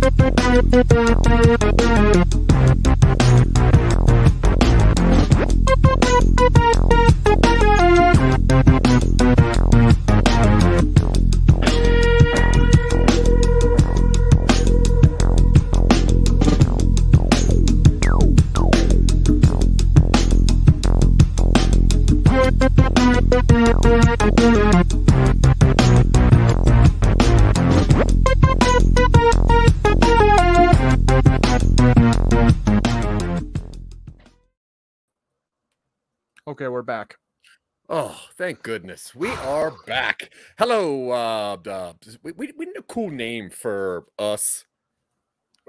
Back. Oh, thank goodness. We are back. Hello, uh, uh we, we, we need a cool name for us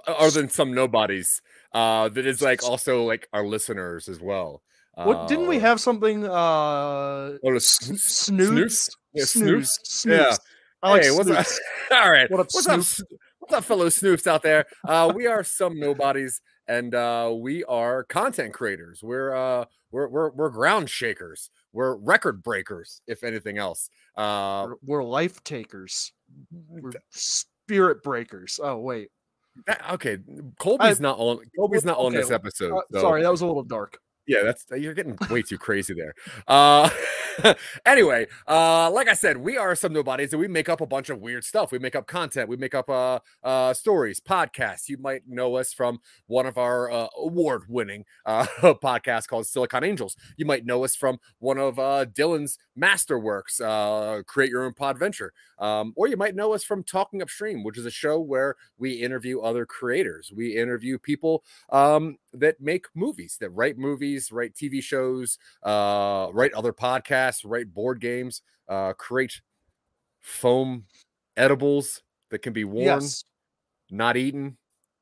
other than some nobodies. Uh that is like also like our listeners as well. What didn't we Uh, have something uh oh, the s- sn- snoops? Yeah, Snoops. snoops. Yeah. I like hey, what's up? All right. What up, what's up? What's up, fellow snoops out there? Uh, we are some nobodies, and uh, we are content creators. We're uh, we're we're we're ground shakers. We're record breakers, if anything else. Uh, We're, we're life takers. We're spirit breakers. Oh wait. that- okay, Colby's not on. Colby's not on okay, this episode. Uh, so- Sorry, that was a little dark. Yeah, that's you're getting way too crazy there. Uh anyway, uh like I said, we are some nobodies and we make up a bunch of weird stuff. We make up content, we make up uh uh stories, podcasts. You might know us from one of our uh, award-winning uh podcasts called Silicon Angels. You might know us from one of uh Dylan's masterworks, uh Create Your Own Podventure. Um, or you might know us from Talking Upstream, which is a show where we interview other creators. We interview people um, that make movies, that write movies, write TV shows, uh, write other podcasts, write board games, uh, create foam edibles that can be worn, Yes. not eaten.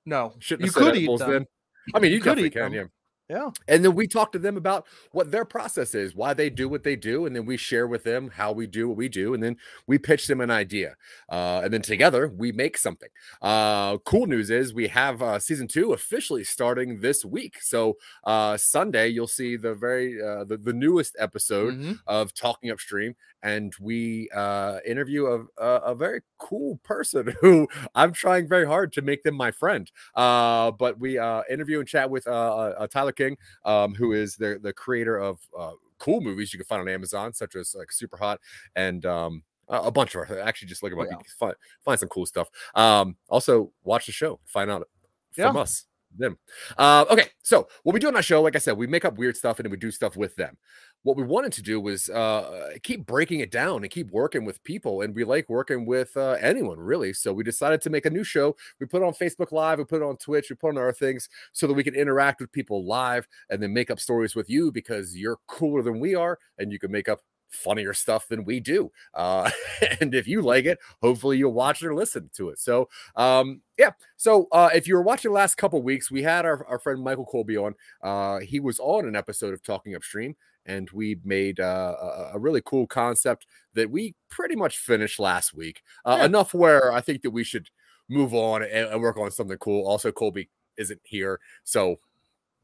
No. Shouldn't You could eat them. then. I mean, you, You could eat can, them. yeah. Yeah. And then we talk to them about what their process is, why they do what they do, and then we share with them how we do what we do, and then we pitch them an idea, uh, and then together we make something. Uh, cool news is we have uh, season two officially starting this week. So uh, Sunday you'll see the very uh, the, the newest episode Mhm. of Talking Upstream, and we uh, interview a, a a very cool person who I'm trying very hard to make them my friend. Uh, but we uh, interview and chat with uh, uh, uh, Tyler King, um, who is the the creator of uh, cool movies you can find on Amazon, such as like Super Hot and um, a bunch of actually just look about Yeah. you find find some cool stuff. Um, also watch the show, find out from Yeah. us them. Uh, okay, so what we do on our show, like I said, we make up weird stuff and we do stuff with them. What we wanted to do was uh, keep breaking it down and keep working with people, and we like working with uh, anyone really. So we decided to make a new show. We put it on Facebook Live, we put it on Twitch, we put on other things so that we can interact with people live and then make up stories with you because you're cooler than we are, and you can make up funnier stuff than we do. Uh, and if you like it, hopefully you'll watch or listen to it. So um, yeah. So uh, if you were watching the last couple weeks, we had our, our friend Michael Colby on. Uh, he was on an episode of Talking Upstream, and we made uh, a, a really cool concept that we pretty much finished last week. Uh, Yeah. Enough where I think that we should move on and, and work on something cool. Also, Colby isn't here, so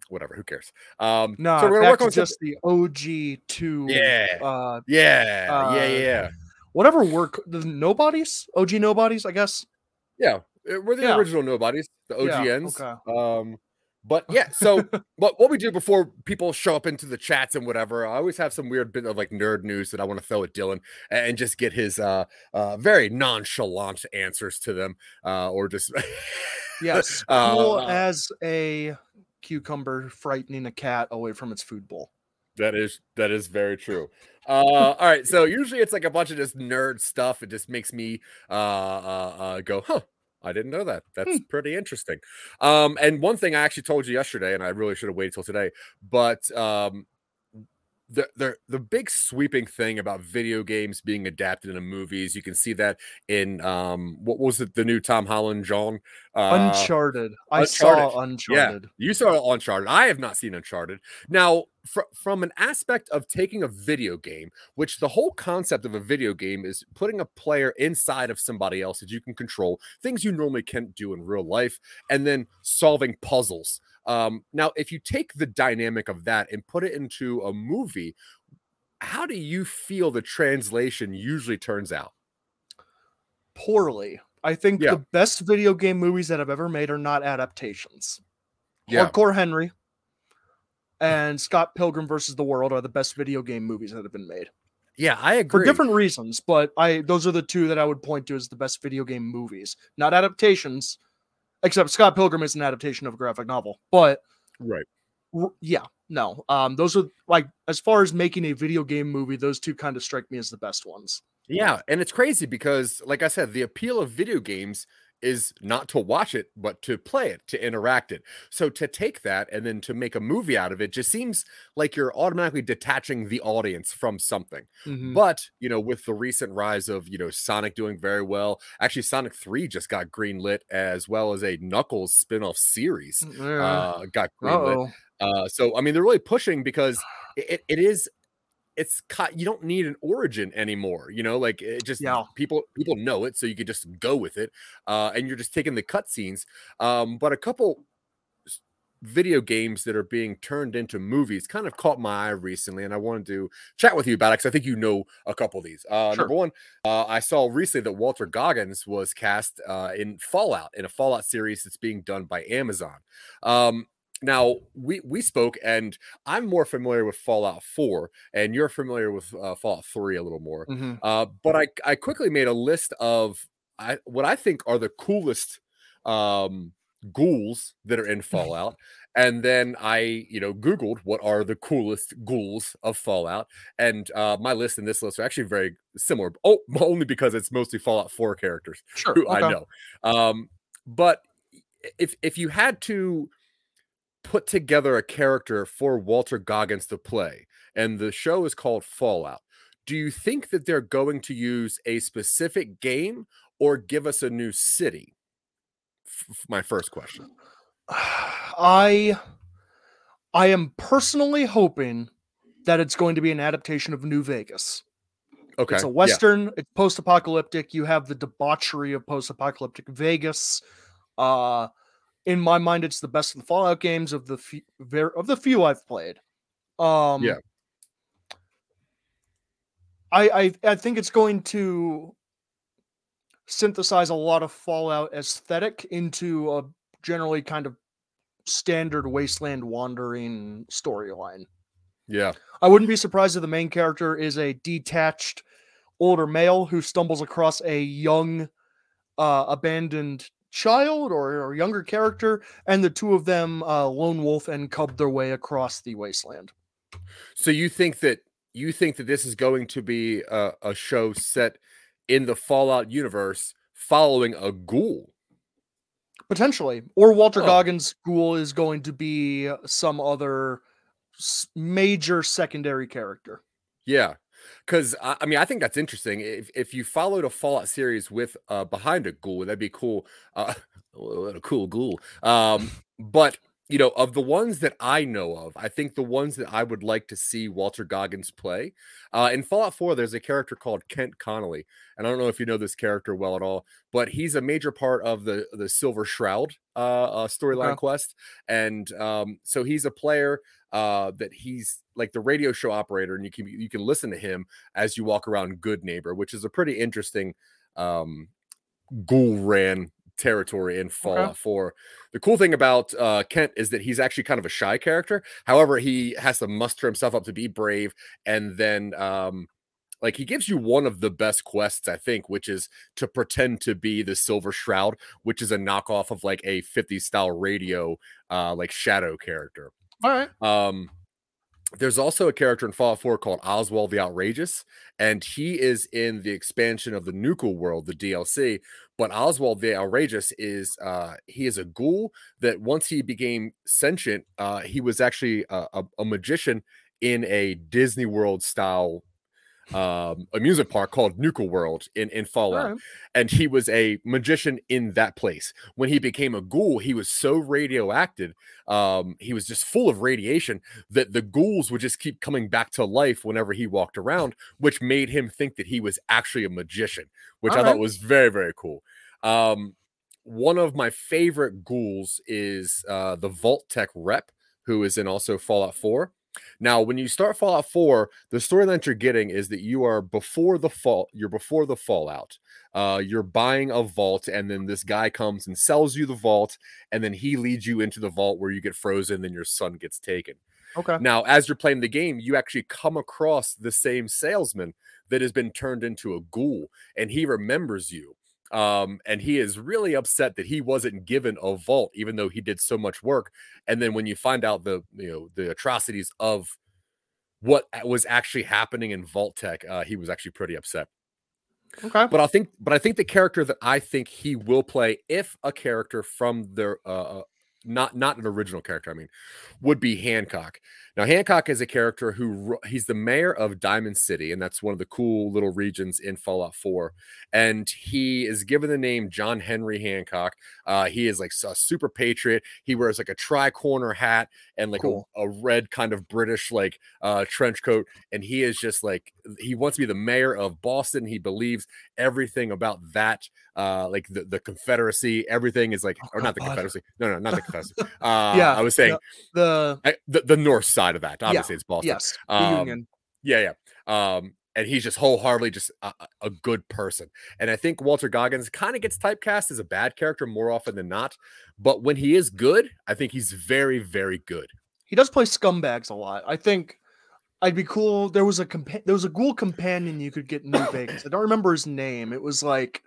whatever. Who cares? Um, No, so we're gonna work on just the OG two. Yeah. Uh, yeah, yeah, uh, yeah. whatever work the nobodies, OG nobodies, I guess. Yeah, uh, we're the Yeah. original nobodies, the Yeah, OGNs. okay. Um, but yeah, so but what we do before people show up into the chats and whatever, I always have some weird bit of like nerd news that I want to throw at Dylan and, and just get his uh uh very nonchalant answers to them, uh, or just Yes. Uh, Cool uh, as a cucumber frightening a cat away from its food bowl. That is that is very true. Uh, all right, so usually it's like a bunch of just nerd stuff. It just makes me uh, uh, uh, go, huh? I didn't know that. That's Hmm. pretty interesting. Um, and one thing I actually told you yesterday, and I really should have waited till today, but um, the the the big sweeping thing about video games being adapted into movies, you can see that in um, what was it, the new Tom Holland John uh, Uncharted. I Uncharted. saw yeah, Uncharted. you saw Uncharted. I have not seen Uncharted. Now, fr- from an aspect of taking a video game, which the whole concept of a video game is putting a player inside of somebody else that you can control, things you normally can't do in real life, and then solving puzzles. Um, now, if you take the dynamic of that and put it into a movie, how do you feel the translation usually turns out? Poorly. I think Yeah. the best video game movies that I've ever made are not adaptations. Yeah. Hardcore Henry and Scott Pilgrim versus the World are the best video game movies that have been made Yeah, I agree. for different reasons. But I those are the two that I would point to as the best video game movies, not adaptations. Except Scott Pilgrim is an adaptation of a graphic novel, but right. r- yeah, no. Um, those are like as far as making a video game movie, those two kind of strike me as the best ones. Yeah, and it's crazy because, like I said, the appeal of video games is not to watch it, but to play it, to interact it. So to take that and then to make a movie out of it just seems like you're automatically detaching the audience from something. Mhm. But you know, with the recent rise of you know Sonic doing very well, actually Sonic Three just got greenlit as well as a Knuckles spin-off series Yeah. uh, got greenlit. Uh-oh. Uh, so I mean, they're really pushing because it- it is. It's you don't need an origin anymore, you know. Like it just Yeah. people people know it, so you could just go with it, uh, and you're just taking the cutscenes. Um, but a couple video games that are being turned into movies kind of caught my eye recently, and I wanted to chat with you about it because I think you know a couple of these. Uh, Sure. Number one, uh, I saw recently that Walter Goggins was cast uh, in Fallout in a Fallout series that's being done by Amazon. Um, now we we spoke, and I'm more familiar with Fallout 4, and you're familiar with uh, Fallout 3 a little more. Mhm. Uh, but I I quickly made a list of I what I think are the coolest um ghouls that are in Fallout. And then I, you know, Googled what are the coolest ghouls of Fallout. And uh my list and this list are actually very similar. Oh, only because it's mostly Fallout 4 characters Sure. who I know. Um, but if if you had to put together a character for Walter Goggins to play, and the show is called Fallout, do you think that they're going to use a specific game or give us a new city? F- my first question. I I am personally hoping that it's going to be an adaptation of New Vegas. Okay. It's a yeah, western, it's post-apocalyptic. You have the debauchery of post-apocalyptic Vegas. Uh in my mind it's the best of the Fallout games of the few, of the few I've played. Um Yeah. I, I I think it's going to synthesize a lot of Fallout aesthetic into a generally kind of standard wasteland wandering storyline. Yeah. I wouldn't be surprised if the main character is a detached older male who stumbles across a young uh, abandoned child or, or younger character, and the two of them uh, lone wolf and cub their way across the wasteland. So you think that you think that this is going to be a, a show set in the Fallout universe following a ghoul? Potentially. Or Walter Oh. Goggins' ghoul is going to be some other major secondary character. Yeah, because I, mean, I think that's interesting. If if you followed a Fallout series with uh behind a ghoul, that'd be cool. Uh, what a cool ghoul. Um, but you know, of the ones that I know of, I think the ones that I would like to see Walter Goggins play. Uh, in Fallout 4, there's a character called Kent Connolly, and I don't know if you know this character well at all, but he's a major part of the the Silver Shroud uh, uh storyline Okay. quest, and um, so he's a player uh that he's like the radio show operator and you can you can listen to him as you walk around Goodneighbor which is a pretty interesting um ghoul ran territory in fallout 4 the cool thing about uh kent is that he's actually kind of a shy character however he has to muster himself up to be brave and then um like he gives you one of the best quests i think which is to pretend to be the silver shroud which is a knockoff of like a 50s style radio uh like shadow character All right. um, there's also a character in Fallout 4 called Oswald the Outrageous, and he is in the expansion of the Nuka world, the DLC. But Oswald the Outrageous is uh he is a ghoul that once he became sentient, uh he was actually a, a, a magician in a Disney World style um amusement park called Nuka World in in Fallout right. and he was a magician in that place. When he became a ghoul, he was so radioactive, um, he was just full of radiation that the ghouls would just keep coming back to life whenever he walked around, which made him think that he was actually a magician, which I All thought was very, very cool. Um, one of my favorite ghouls is uh, the Vault-Tec rep, who is in also Fallout 4. Now, when you start Fallout 4, the storyline you're getting is that you are before the fall, you're before the fallout. Uh, you're buying a vault, and then this guy comes and sells you the vault, and then he leads you into the vault where you get frozen, then your son gets taken. Okay. Now, as you're playing the game, you actually come across the same salesman that has been turned into a ghoul, and he remembers you. Um, and he is really upset that he wasn't given a vault, even though he did so much work. And then when you find out the you know the atrocities of what was actually happening in Vault-Tec, uh, he was actually pretty upset. Okay. But I think, but I think the character that I think he will play, if a character from their uh, not not an original character, I mean, would be Hancock. Now, Hancock is a character who he's the mayor of Diamond City, and that's one of the cool little regions in Fallout 4. And he is given the name John Henry Hancock. Uh, he is like a super patriot. He wears like a tri-corner hat and like cool. a, a, red kind of British like uh, trench coat, and he is just like he wants to be the mayor of Boston. He believes everything about that, uh, like the, the Confederacy. Everything is like, oh, or not the Confederacy. No, no, not the Confederacy. Uh, yeah, I was saying the the, the, the north side of that. Obviously, yeah, it's Boston. Yes, um, Union. Yeah, yeah. Um, and he's just wholeheartedly just a, a, good person. And I think Walter Goggins kind of gets typecast as a bad character more often than not. But when he is good, I think he's very, very good. He does play scumbags a lot. I think I'd be cool. There was a compa- there was a ghoul companion you could get in New Vegas. I don't remember his name. It was like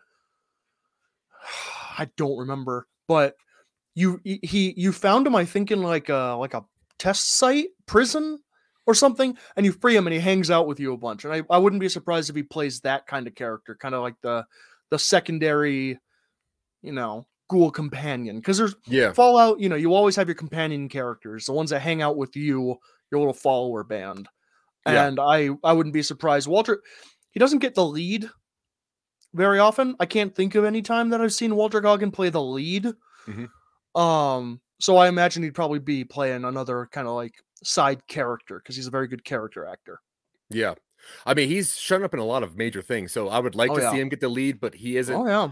I don't remember, but you he you found him. I think in like a like a test site prison or something, and you free him and he hangs out with you a bunch. And I, I wouldn't be surprised if he plays that kind of character, kind of like the the secondary, you know, ghoul companion. Because there's yeah Fallout, you know, you always have your companion characters, the ones that hang out with you, your little follower band. And yeah. I I wouldn't be surprised. Walter, he doesn't get the lead very often. I can't think of any time that I've seen Walter Goggin play the lead. Mm-hmm. Um, so I imagine he'd probably be playing another kind of like side character because he's a very good character actor. Yeah. I mean, he's shown up in a lot of major things, so I would like Oh, to yeah. see him get the lead, but he isn't Oh yeah.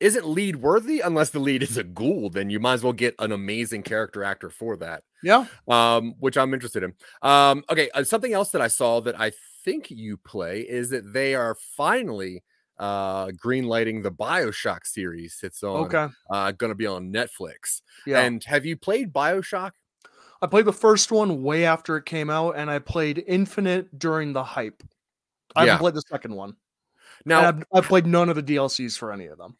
isn't lead worthy unless the lead is a ghoul. Then you might as well get an amazing character actor for that. Yeah. um, which I'm interested in. Um, okay, uh, something else that I saw that I think you play is that they are finally uh green lighting the Bioshock series. It's on Okay. uh gonna be on Netflix. Yeah. And have you played Bioshock? I played the first one way after it came out, and I played Infinite during the hype. I Yeah. haven't played the second one. Now, I've, I've played none of the DLCs for any of them.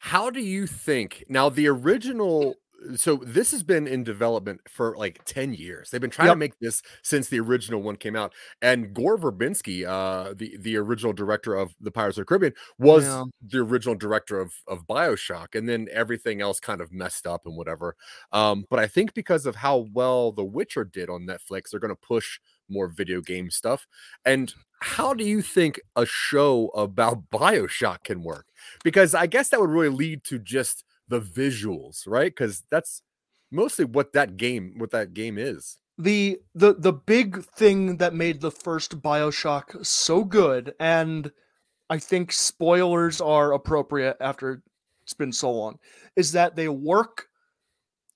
how do you think now the original so this has been in development for like 10 years they've been trying Yep. to make this since the original one came out and gore verbinski uh the the original director of the pirates of the caribbean was Yeah. the original director of of bioshock and then everything else kind of messed up and whatever um but i think because of how well the witcher did on netflix they're going to push more video game stuff and how do you think a show about bioshock can work because i guess that would really lead to just the visuals right because that's mostly what that game what that game is the the the big thing that made the first BioShock so good, and I think spoilers are appropriate after it's been so long, is that they work.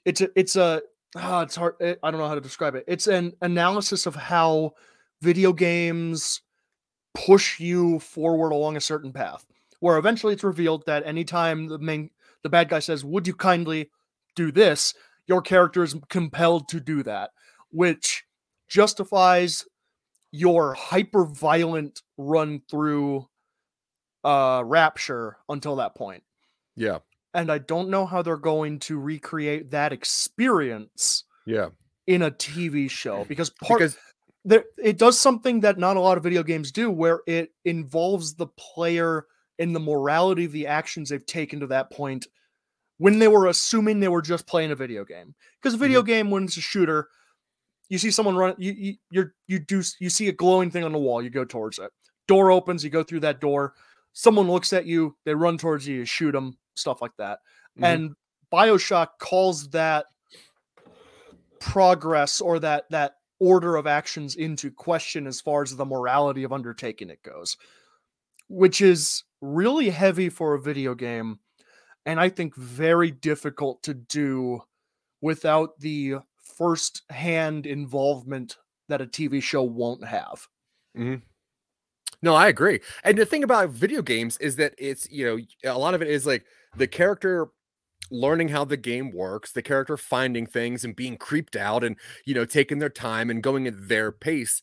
It's a it's a ah, it's hard. eh, I don't know how to describe it. It's an analysis of how video games push you forward along a certain path, where eventually it's revealed that anytime the main the bad guy says, "Would you kindly do this?" your character is compelled to do that which justifies your hyper violent run through uh rapture until that point. Yeah. And i don't know how they're going to recreate that experience yeah. in a tv show because part because there, it does something that not a lot of video games do where it involves the player in the morality of the actions they've taken to that point when they were assuming they were just playing a video game. Because a video game when it's a shooter you see someone run you, you you're you do you see a glowing thing on the wall you go towards it. Door opens you go through that door someone looks at you they run towards you you shoot them stuff like that. Mhm. and bioshock calls that progress or that that order of actions into question as far as the morality of undertaking it goes which is really heavy for a video game and i think very difficult to do without the first hand involvement that a TV show won't have. Mm-hmm. No, I agree. And the thing about video games is that it's, you know, a lot of it is like the character learning how the game works, the character finding things and being creeped out and, you know, taking their time and going at their pace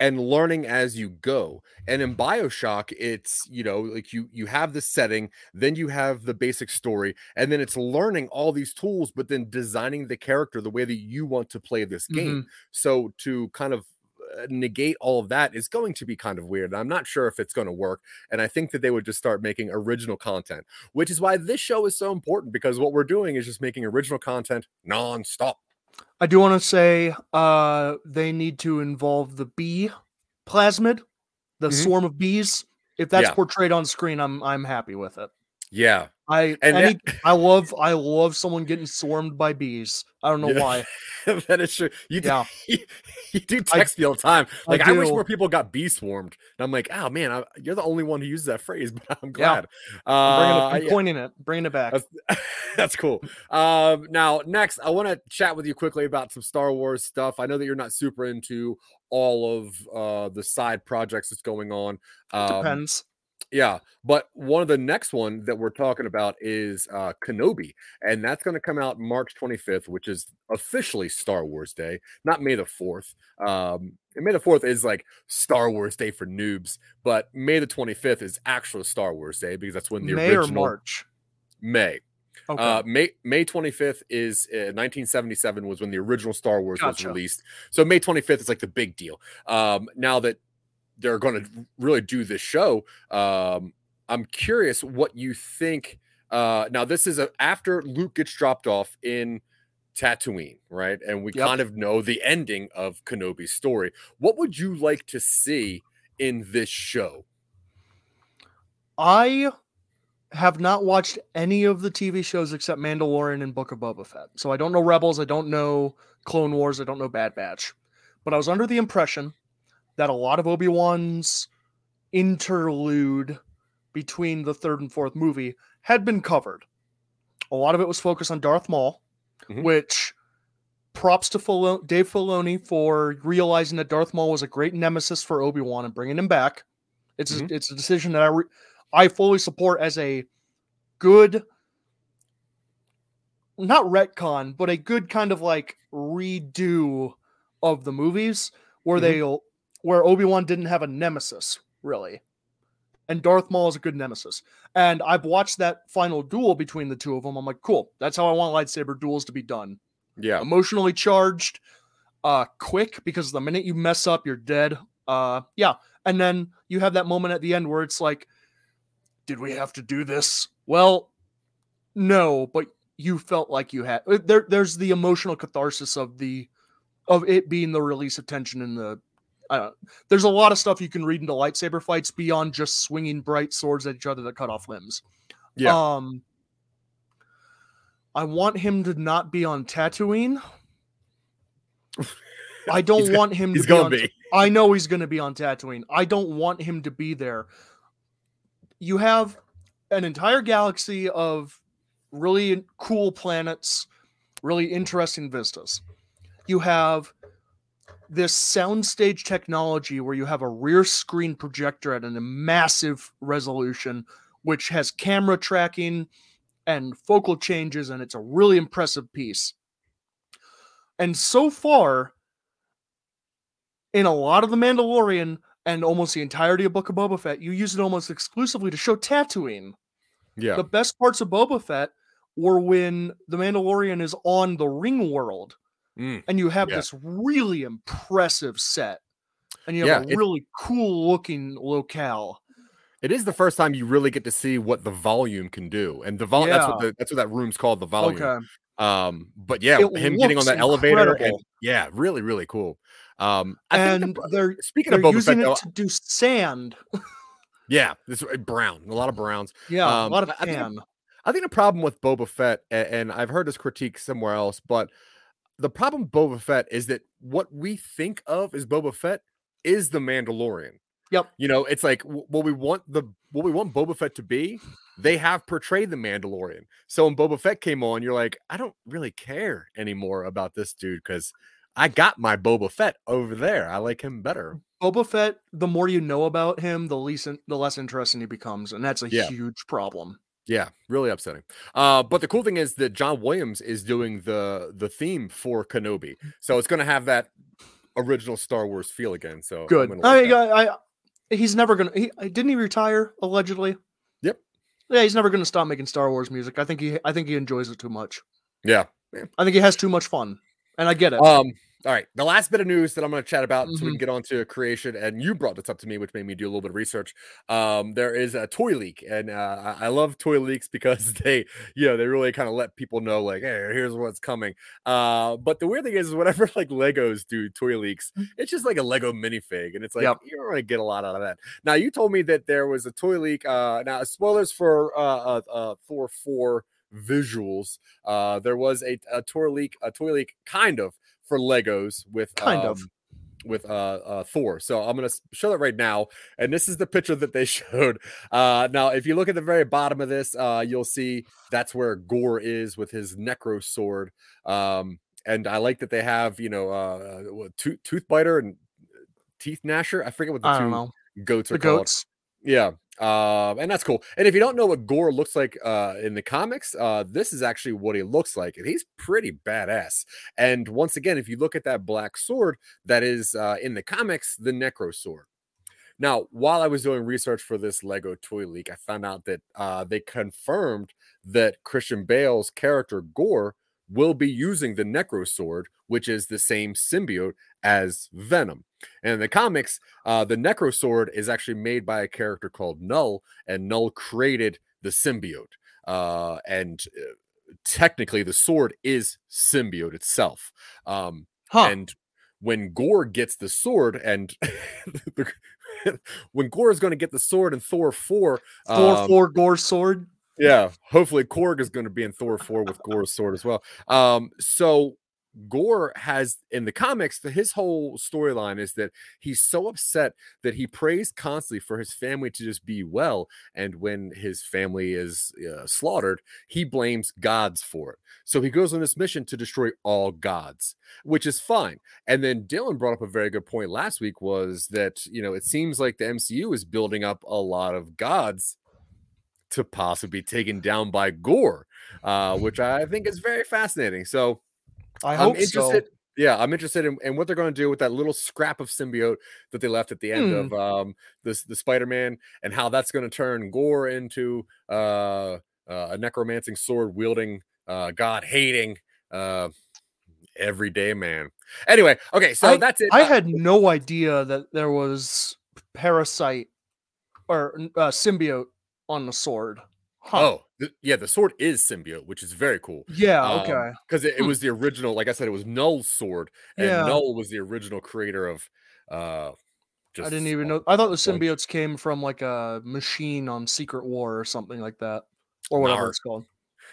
and learning as you go. And in BioShock, it's, you know, like you you have the setting, then you have the basic story, and then it's learning all these tools but then designing the character the way that you want to play this game. So to kind of uh, negate all of that is going to be kind of weird. I'm not sure if it's going to work. And I think that they would just start making original content, which is why this show is so important because what we're doing is just making original content nonstop. I do want to say uh, they need to involve the bee plasmid, the Mhm. swarm of bees. If that's Yeah. portrayed on screen, I'm I'm happy with it. Yeah. I And any, I love I love someone getting swarmed by bees. I don't know Yeah. why. that is true. You, Yeah. you, you do text me all the time. Like, I, wish do. more people got bee swarmed. And I'm like, oh man, I, you're the only one who uses that phrase, but I'm Yeah. glad. I'm, bringing it, Uh, I'm yeah. it, bringing it back. That's, that's cool. Um, now, next, I want to chat with you quickly about some Star Wars stuff. I know that you're not super into all of uh, the side projects that's going on. Um, Depends. Yeah, but one of the next one that we're talking about is uh, Kenobi, and that's going to come out March 25th, which is officially Star Wars Day, not May the 4th. Um, and May the 4th is like Star Wars Day for noobs, but May the 25th is actual Star Wars Day because that's when the May or original March. May. Okay. Uh, May May 25th is uh, 1977 was when the original Star Wars was released. So May 25th is like the big deal. Um, now that they're going to really do this show, um, I'm curious what you think. Uh, now this is a, after Luke gets dropped off in Tatooine, right? And we Yep. kind of know the ending of Kenobi's story. What would you like to see in this show? I have not watched any of the TV shows except Mandalorian and Book of Boba Fett. So I don't know Rebels, I don't know Clone Wars, I don't know Bad Batch. But I was under the impression that a lot of Obi-Wan's interlude between the third and fourth movie had been covered. A lot of it was focused on Darth Maul, Mhm. which props to Filo- Dave Filoni for realizing that Darth Maul was a great nemesis for Obi-Wan and bringing him back. It's Mhm. a, it's a decision that I re- I fully support as a good not retcon, but a good kind of like redo of the movies where Mhm. they'll where Obi-Wan didn't have a nemesis, really. And Darth Maul is a good nemesis. And I've watched that final duel between the two of them. I'm like, cool. That's how I want lightsaber duels to be done. Yeah, Emotionally charged, uh, quick, because the minute you mess up, you're dead. Uh, yeah. And then you have that moment at the end where it's like, did we have to do this? Well, no, but you felt like you had. uh, There, there's the emotional catharsis of the, of it being the release of tension in the. I don't. There's a lot of stuff you can read into lightsaber fights beyond just swinging bright swords at each other that cut off limbs. yeah. Um, I want him to not be on Tatooine. I don't gonna- want him to He's be gonna on be. I know he's going to be on Tatooine. I don't want him to be there. You have an entire galaxy of really cool planets, really interesting vistas. You have this soundstage technology where you have a rear screen projector at a massive resolution, which has camera tracking and focal changes, and it's a really impressive piece. And so far, in a lot of The Mandalorian and almost the entirety of Book of Boba Fett, you use it almost exclusively to show Tatooine. Yeah, The best parts of Boba Fett were when The Mandalorian is on the ring world Mm, and you have Yeah. this really impressive set and you Yeah, have a really cool looking locale. it is the first time you really get to see what the volume can do, and the volume. That's what the, that's what that room's called, the volume. Okay. Um, but yeah, It him getting on that elevator, and yeah, really, really cool. Um, I think And the, they're speaking they're of Boba using Fett, it though, to do sand. yeah, this uh, brown, a lot of browns. Yeah, Um, a lot of I- I think tan. I think the problem with Boba Fett, and I've heard this critique somewhere else, but the problem Boba Fett is that what we think of as Boba Fett is the Mandalorian. Yep. You know, it's like what we want the what we want Boba Fett to be. They have portrayed the Mandalorian. So when Boba Fett came on, you're like, I don't really care anymore about this dude because I got my Boba Fett over there. I like him better. Boba Fett, the more you know about him, the least the less interesting he becomes, and that's a Yeah. huge problem. Yeah, really upsetting. Uh, but the cool thing is that John Williams is doing the the theme for Kenobi, so it's going to have that original Star Wars feel again. So Good. I. I, I, he's never gonna. He didn't he retire allegedly. Yep. Yeah, he's never gonna stop making Star Wars music. I think he. I think he enjoys it too much. yeah. I think he has too much fun, and I get it. Um. All right. The last bit of news that I'm going to chat about, so we can get on to creation, and you brought this up to me, which made me do a little bit of research. Um, there is a toy leak, and uh, I love toy leaks because they, you know, they really kind of let people know, like, hey, here's what's coming. Uh, but the weird thing is, is whenever like Legos do toy leaks, it's just like a Lego minifig, and it's like Yep. you don't really get a lot out of that. Now, you told me that there was a toy leak. Uh, now spoilers for uh, uh, uh Thor four visuals. Uh, there was a, a toy leak, a toy leak, kind of for Legos with Kind of. um, with uh, uh Thor. So I'm gonna show that right now, and this is the picture that they showed. Uh, now if you look at the very bottom of this, uh, you'll see that's where Gorr is with his Necro sword. Um, and I like that they have you know uh, tooth tooth biter and teeth gnasher. I forget what the I two goats are the called. goats. Yeah. Um, and that's cool. And if you don't know what Gorr looks like uh in the comics, uh this is actually what he looks like, and he's pretty badass. And once again, if you look at that black sword that is uh in the comics, the Necro sword. Now, while I was doing research for this Lego toy leak, I found out that uh they confirmed that Christian Bale's character Gorr will be using the Necro sword, which is the same symbiote as Venom. And in the comics, uh, the Necro Sword is actually made by a character called Knull, and Knull created the symbiote. Uh, and uh, technically, the sword is symbiote itself. Um, Huh. And when Gorr gets the sword, and when Gorr is going to get the sword in Thor 4, Thor um, four Gorr sword. Yeah, hopefully Korg is going to be in Thor 4 with Gorr's sword as well. Um, so Gorr has in the comics, his whole storyline is that he's so upset that he prays constantly for his family to just be well. And when his family is uh, slaughtered, he blames gods for it. So he goes on this mission to destroy all gods, which is fine. And then Dylan brought up a very good point last week was that, you know, it seems like the MCU is building up a lot of gods to possibly be taken down by Gorr, uh, which I think is very fascinating. So I I'm interested. so. Yeah, I'm interested in, in what they're going to do with that little scrap of symbiote that they left at the end Hmm. of um this the Spider-Man and how that's going to turn Gorr into uh, uh a necromancing sword wielding uh god hating uh everyday man. Anyway, okay, so that's it. I Uh, had no idea that there was parasite or uh, symbiote on the sword. Huh. oh, th- yeah, the sword is symbiote, which is very cool. yeah. um, Okay. because it, it Hmm. was the original like i said it was Knull's sword and Yeah. null was the original creator of uh just I didn't even know. I thought the symbiotes came from like a machine on Secret War or something like that, or whatever Nar. it's called.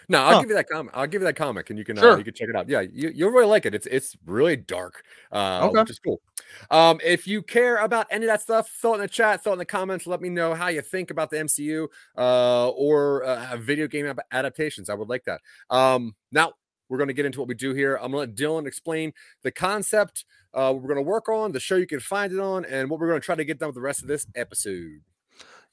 No i'll Huh. give you that comic i'll give you that comic and you can uh, you can check it out yeah you, you'll really like it it's it's really dark uh Okay. which is cool um if you care about any of that stuff throw it in the chat throw it in the comments let me know how you think about the mcu uh or uh, video game adaptations i would like that um now we're going to get into what we do here. I'm going to let Dylan explain the concept uh, we're going to work on, the show you can find it on, and what we're going to try to get done with the rest of this episode.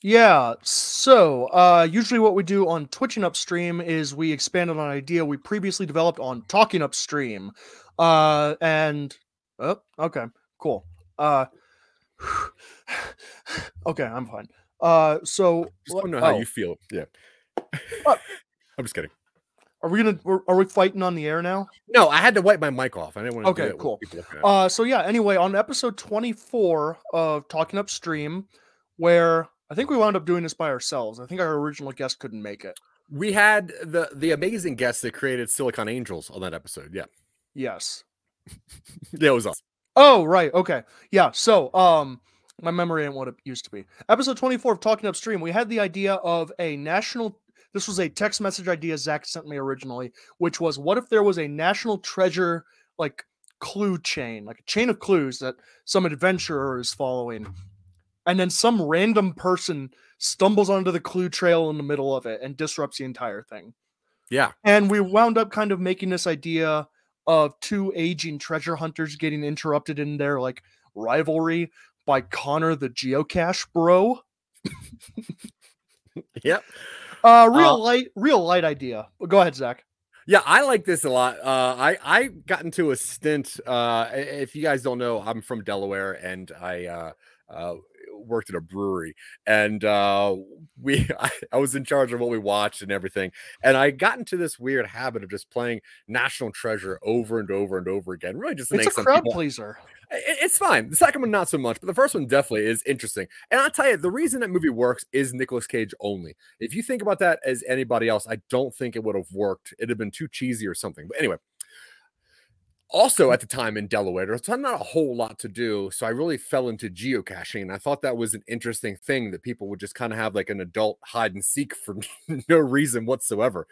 Yeah. So uh, usually, what we do on Twitching Upstream is we expand on an idea we previously developed on Talking Upstream, uh, and oh, okay, cool. Uh, okay, I'm fine. Uh, so Just want to know oh, how you feel. Yeah. What? I'm just kidding. are we gonna? we're- we fighting on the air now? No, I had to wipe my mic off. I didn't want to. Okay, cool. people looking at it. Uh, so yeah. Anyway, on episode 24 of Talking Upstream, where I think we wound up doing this by ourselves. I think our original guest couldn't make it. we had the the amazing guest that created Silicon Angels on that episode. Yeah, Yes. yeah, it was us. Oh, right. Okay. Yeah. So, um, my memory ain't what it used to be. Episode 24 of Talking Upstream, we had the idea of a national. This was a text message idea Zach sent me originally, which was what if there was a national treasure like clue chain, like a chain of clues that some adventurer is following, and then some random person stumbles onto the clue trail in the middle of it and disrupts the entire thing Yeah, and we wound up kind of making this idea of two aging treasure hunters getting interrupted in their like rivalry by Connor the geocache bro. Yep. Uh real Uh, light real light idea. Go ahead, Zach. Yeah, I like this a lot. Uh, I I got into a stint. Uh, if you guys don't know, I'm from Delaware, and I uh, uh, worked at a brewery, and uh, we I, I was in charge of what we watched and everything. And I got into this weird habit of just playing National Treasure over and over and over again. Really, just It's a crowd people pleaser. It's fine. The second one, not so much, but the first one definitely is interesting. And I'll tell you, the reason that movie works is Nicolas Cage only. If you think about that as anybody else, I don't think it would have worked. It'd have been too cheesy or something. But anyway, also at the time in Delaware, there's not a whole lot to do. So I really fell into geocaching. And I thought that was an interesting thing that people would just kind of have like an adult hide and seek for no reason whatsoever.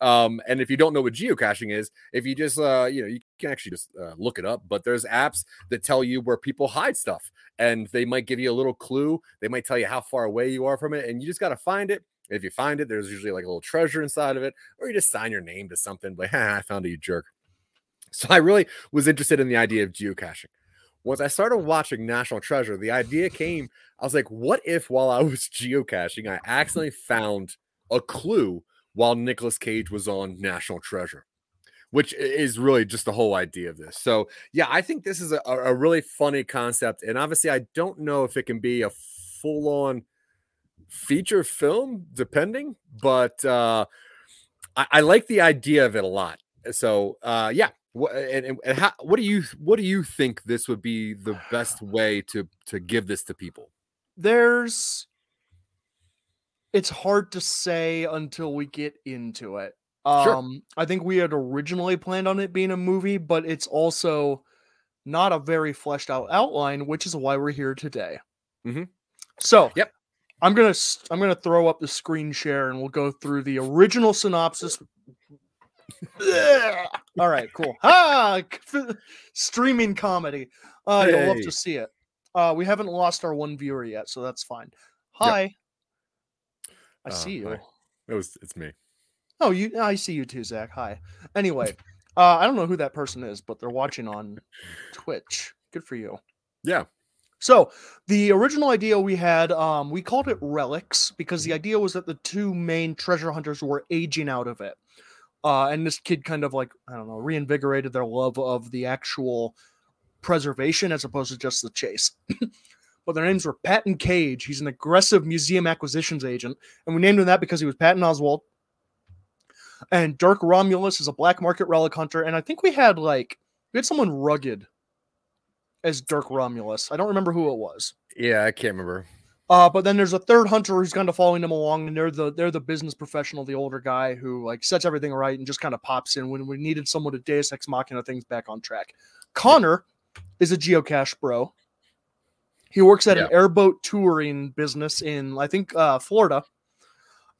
Um, and if you don't know what geocaching is, if you just, uh, you know, you can actually just uh, look it up, but there's apps that tell you where people hide stuff and they might give you a little clue. They might tell you how far away you are from it, and you just got to find it. If you find it, there's usually like a little treasure inside of it, or you just sign your name to something like, I found it, you jerk. So I really was interested in the idea of geocaching. Once I started watching National Treasure, the idea came. I was like, what if while I was geocaching, I accidentally found a clue while Nicolas Cage was on National Treasure? Which is really just the whole idea of this. So, yeah, I think this is a, a really funny concept. And obviously, I don't know if it can be a full on feature film, depending, but uh, I, I like the idea of it a lot. So, uh, yeah. What, and, and, how, what do you what do you think this would be the best way to to give this to people? There's it's hard to say until we get into it. Sure. Um I think we had originally planned on it being a movie, but it's also not a very fleshed out outline, which is why we're here today. Mm-hmm. So, Yep. I'm to I'm going to throw up the screen share and we'll go through the original synopsis. All right, cool. Ah, streaming comedy. Uh, you'll love to see it. Uh, we haven't lost our one viewer yet, so that's fine. Hi. I Uh, see you. hi. It was it's me. Oh, you. I see you too, Zach. Hi. Anyway, uh, I don't know who that person is, but they're watching on Twitch. Good for you. Yeah. So the original idea we had, um, we called it relics because the idea was that the two main treasure hunters were aging out of it. Uh, and this kid kind of like, I don't know, reinvigorated their love of the actual preservation as opposed to just the chase. but their names were Patton Cage. He's an aggressive museum acquisitions agent. And we named him that because he was Patton Oswalt. And Dirk Romulus is a black market relic hunter. And I think we had like, we had someone rugged as Dirk Romulus. I don't remember who it was. Yeah, I can't remember. Uh, but then there's a third hunter who's kind of following them along, and they're the they're the business professional, the older guy who like sets everything right and just kind of pops in when we needed someone to Deus Ex Machina things back on track. Connor is a geocache bro. He works at an airboat touring business in I think uh, Florida,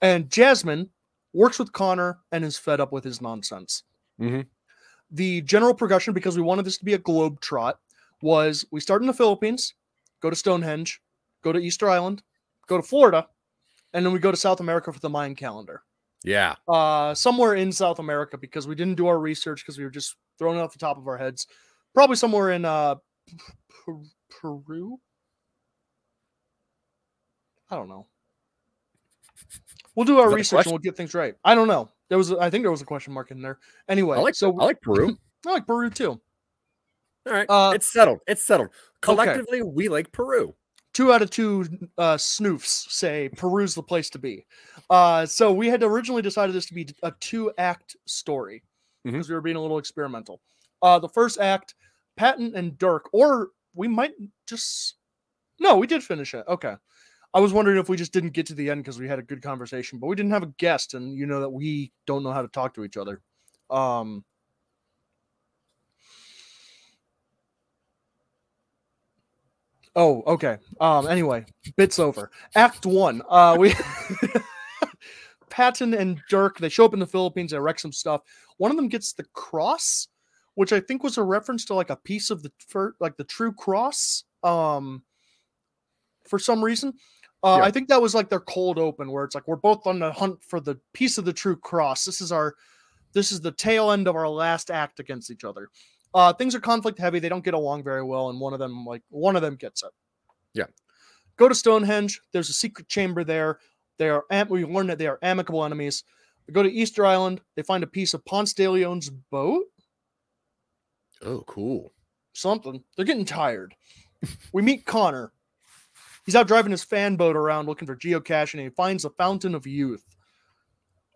and Jasmine works with Connor and is fed up with his nonsense. Mhm. The general progression, because we wanted this to be a globe trot, was we start in the Philippines, go to Stonehenge, go to Easter Island, go to Florida, and then we go to South America for the Mayan calendar. Yeah. Uh, somewhere in South America because we didn't do our research because we were just throwing it off the top of our heads. Probably somewhere in uh, Per- Peru. I don't know. We'll do our Is that a research and we'll get things right. I don't know. There was, I think there was a question mark in there. Anyway, I like so I like Peru. I like Peru too. All right. Uh, it's settled. It's settled. Collectively, we like Peru. Two out of two uh, snoofs say Peru's the place to be. Uh, so we had originally decided this to be a two act story because we were being a little experimental. Uh, the first act, Patton and Dirk, or we might just no, we did finish it. Okay. I was wondering if we just didn't get to the end because we had a good conversation, but we didn't have a guest, and you know that we don't know how to talk to each other. Um, Oh, okay. Um, anyway, bits over. Act one. Uh, we Patton and Dirk they show up in the Philippines. They wreck some stuff. One of them gets the cross, which I think was a reference to like a piece of the like the true cross. Um, for some reason, uh, Yeah. I think that was like their cold open, where it's like we're both on the hunt for the piece of the true cross. This is our this is the tail end of our last act against each other. Uh, things are conflict heavy. They don't get along very well, and one of them, like one of them, gets it. Yeah. Go to Stonehenge. There's a secret chamber there. They are. am- We learn that they are amicable enemies. They go to Easter Island. They find a piece of Ponce de Leon's boat. Oh, cool. Something. They're getting tired. we meet Connor. He's out driving his fan boat around looking for geocaching, and he finds the fountain of youth.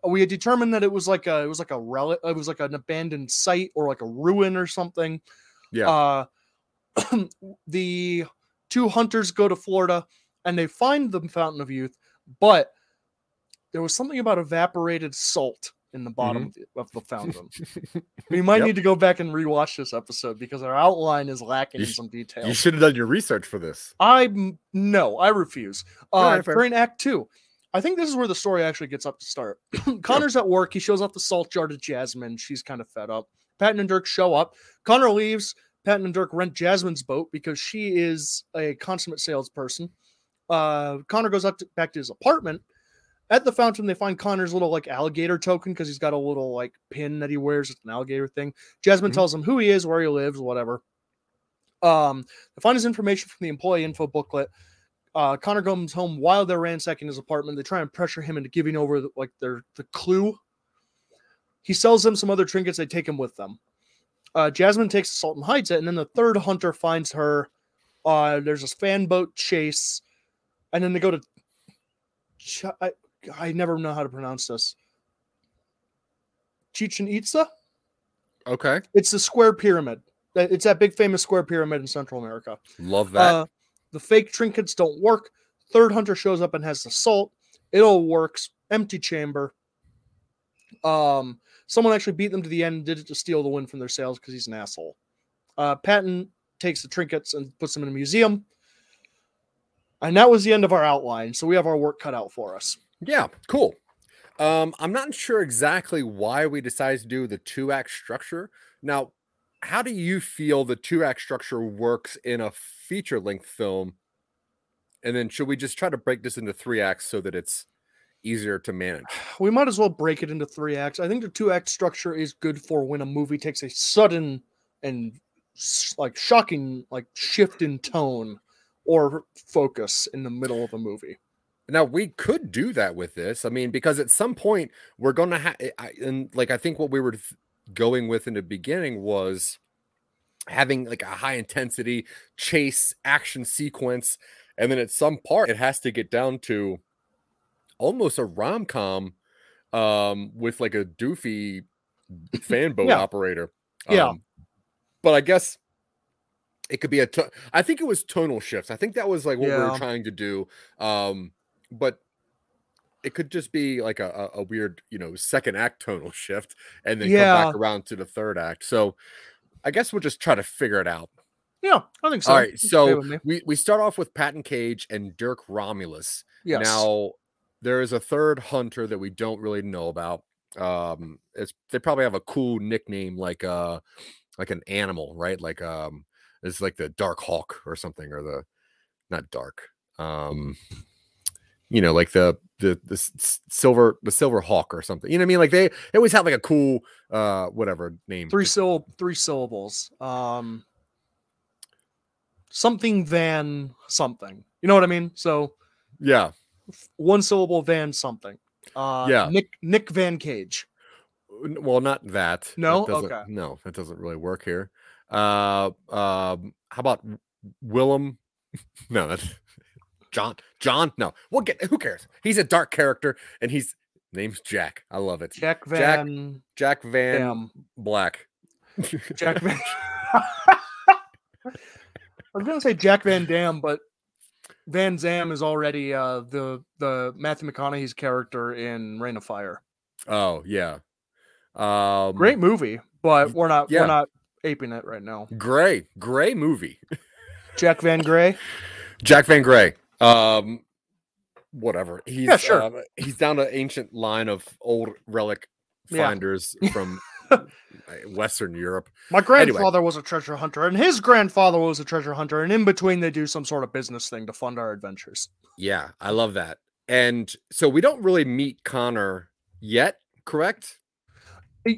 We had determined that it was like a it was like a relic. It was like an abandoned site or like a ruin or something. Yeah. Uh, the two hunters go to Florida and they find the fountain of youth, but there was something about evaporated salt in the bottom of, the, of the fountain. we might Yep. need to go back and rewatch this episode because our outline is lacking in some detail. you should have done your research for this. I no, I refuse. Uh, fair. during Act Two, I think this is where the story actually gets up to start. Connor's at work. He shows off the salt jar to Jasmine. She's kind of fed up. Patton and Dirk show up. Connor leaves. Patton and Dirk rent Jasmine's boat because she is a consummate salesperson. Uh, Connor goes up to, back to his apartment. At the fountain, they find Connor's little like alligator token because he's got a little like pin that he wears. It's an alligator thing. Jasmine Mhm. tells him who he is, where he lives, whatever. Um, they find his information from the employee info booklet. Uh, Connor comes home while they're ransacking his apartment. They try and pressure him into giving over the, like their the clue. He sells them some other trinkets. They take him with them. Uh, Jasmine takes salt and hides it, and then the third hunter finds her. Uh, there's this fan boat chase, and then they go to. Ch- I, I never know how to pronounce this. Chichen Itza. Okay. It's the square pyramid. It's that big famous square pyramid in Central America. Love that. Uh, the fake trinkets don't work. Third hunter shows up and has the salt. It all works. Empty chamber. Um, someone actually beat them to the end. Did it to steal the win from their sales because he's an asshole. Uh, Patton takes the trinkets and puts them in a museum. And that was the end of our outline. So we have our work cut out for us. Yeah, cool. Um, I'm not sure exactly why we decided to do the two act structure. Now, how do you feel the two act structure works in a feature length film? And then should we just try to break this into three acts so that it's easier to manage? We might as well break it into three acts. I think the two act structure is good for when a movie takes a sudden and like shocking like shift in tone or focus in the middle of a movie. Now we could do that with this. I mean, because at some point we're gonna have, eh, and like I think what we were going with in the beginning was having like a high intensity chase action sequence, and then at some part it has to get down to almost a rom com, um, with like a doofy fanboat Yeah. operator. Yeah. Um, but I guess it could be a. I think it was tonal shifts. I think that was like what we were trying to do. Um, but it could just be like a, a, weird, you know, second act tonal shift and then come back around to the third act. So I guess we'll just try to figure it out. Yeah, I think so. All right. So we, we start off with Patton Cage and Dirk Romulus. yes. Now there is a third hunter that we don't really know about. Um, it's they probably have a cool nickname like uh like an animal, right? Like um it's like the Dark Hawk or something, or the not dark. Um you know, like the the the silver the silver hawk or something. You know what I mean? Like they, they always have like a cool uh whatever name. three syllable three syllables. Um something van something. You know what I mean? So yeah. one syllable van something. Uh Yeah. Nick Nick Van Cage. Well, not that. That No? doesn't- Okay. No, that doesn't really work here. Uh, um, how about Willem? no, that's John. John? No, we'll get. Who cares? He's a dark character, and he's name's Jack. I love it. Jack Jack Van Jack Van Dam. Black. Jack Van I was gonna say Jack Van Dam, but Van Zan is already uh the the Matthew McConaughey's character in Reign of Fire. Oh yeah. Um, Great movie, but we're not yeah. we're not aping it right now. Gray, gray movie. Jack Van Gray. Jack Van Gray. Um, whatever. He's sure. uh, he's down an ancient line of old relic Yeah. finders from uh, Western Europe. My grandfather was a treasure hunter, and his grandfather was a treasure hunter, and in between they do some sort of business thing to fund our adventures. Yeah, I love that. And so we don't really meet Connor yet, correct?